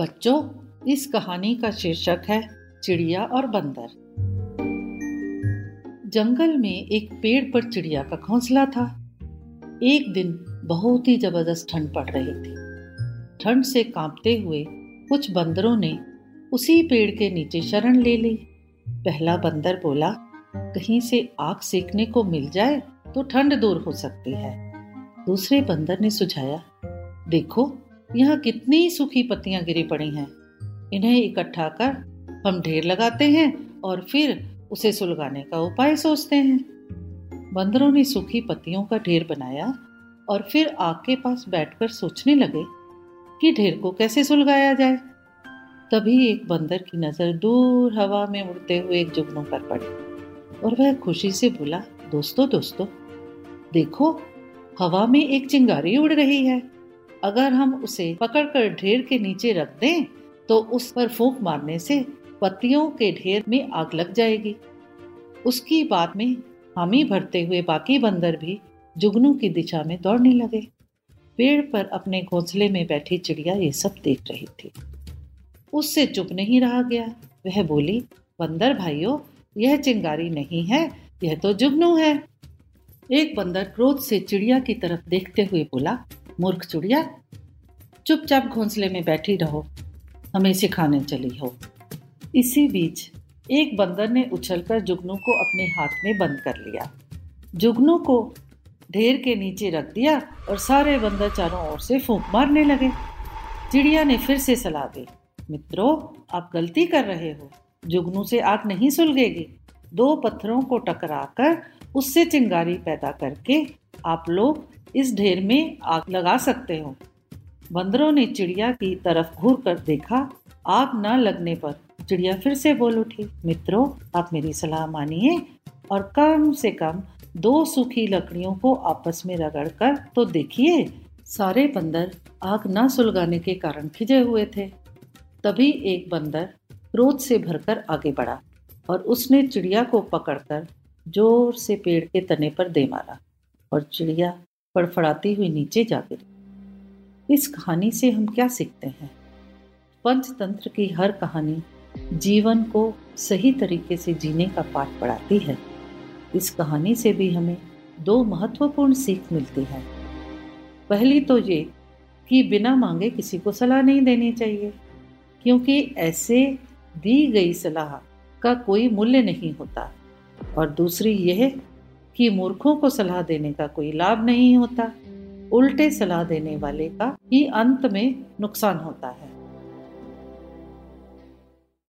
बच्चों, इस कहानी का शीर्षक है चिड़िया और बंदर। जंगल में एक पेड़ पर चिड़िया का घोंसला था। एक दिन बहुत ही ज़बरदस्त ठंड पड़ रही थी। ठंड से कांपते हुए कुछ बंदरों ने उसी पेड़ के नीचे शरण ले ली। पहला बंदर बोला, कहीं से आग सेकने को मिल जाए तो ठंड दूर हो सकती है। दूसरे बंदर ने सुझाया, देखो यहाँ कितनी सूखी पत्तियाँ गिरी पड़ी हैं। इन्हें इकट्ठा कर हम ढेर लगाते हैं और फिर उसे सुलगाने का उपाय सोचते हैं। बंदरों ने सूखी पत्तियों का ढेर बनाया और फिर आग के पास बैठकर सोचने लगे कि ढेर को कैसे सुलगाया जाए। तभी एक बंदर की नज़र दूर हवा में उड़ते हुए एक जुगनू पर पड़ी और वह खुशी से बोला, दोस्तों दोस्तों, देखो, हवा में एक चिंगारी उड़ रही है। अगर हम उसे पकड़कर ढेर के नीचे रख दें तो उस पर फूंक मारने से पत्तियों के ढेर में आग लग जाएगी। उसकी बात में हामी भरते हुए बाकी बंदर भी जुगनू की दिशा में दौड़ने लगे। पेड़ पर अपने घोंसले में बैठी चिड़िया ये सब देख रही थी। उससे चुप नहीं रहा गया। वह बोली, बंदर भाइयों, यह चिंगारी नहीं है, यह तो जुगनू है। एक बंदर क्रोध से चिड़िया की तरफ़ देखते हुए बोला मूर्ख चिड़िया, चुपचाप घोंसले में बैठी रहो, हमें सिखाने चली हो। इसी बीच एक बंदर ने उछलकर जुगनू को अपने हाथ में बंद कर लिया। जुगनू को ढेर के नीचे रख दिया और सारे बंदर चारों ओर से फूंक मारने लगे। चिड़िया ने फिर से सलाह दी, मित्रों, आप गलती कर रहे हो। जुगनू से आग नहीं सुलगेगी। दो पत्थरों को टकराकर उससे चिंगारी पैदा करके आप लोग इस ढेर में आग लगा सकते हो। बंदरों ने चिड़िया की तरफ़ घूर कर देखा, आग न लगने पर चिड़िया फिर से बोल उठी, मित्रों, आप मेरी सलाह मानिए और कम से कम दो सूखी लकड़ियों को आपस में रगड़ कर तो देखिए, सारे बंदर आग न सुलगाने के कारण खिजे हुए थे। तभी एक बंदर क्रोध से भरकर आगे बढ़ा और उसने चिड़िया को पकड़कर ज़ोर से पेड़ के तने पर दे मारा। और चिड़िया फड़फड़ाती हुई नीचे जा गिरी इस कहानी से हम क्या सीखते हैं? पंचतंत्र की हर कहानी जीवन को सही तरीके से जीने का पाठ पढ़ाती है। इस कहानी से भी हमें दो महत्वपूर्ण सीख मिलती है। पहली तो ये कि बिना मांगे किसी को सलाह नहीं देनी चाहिए, क्योंकि ऐसे दी गई सलाह का कोई मूल्य नहीं होता। और दूसरी यह कि मूर्खों को सलाह देने का कोई लाभ नहीं होता, उल्टे सलाह देने वाले का ही अंत में नुकसान होता है।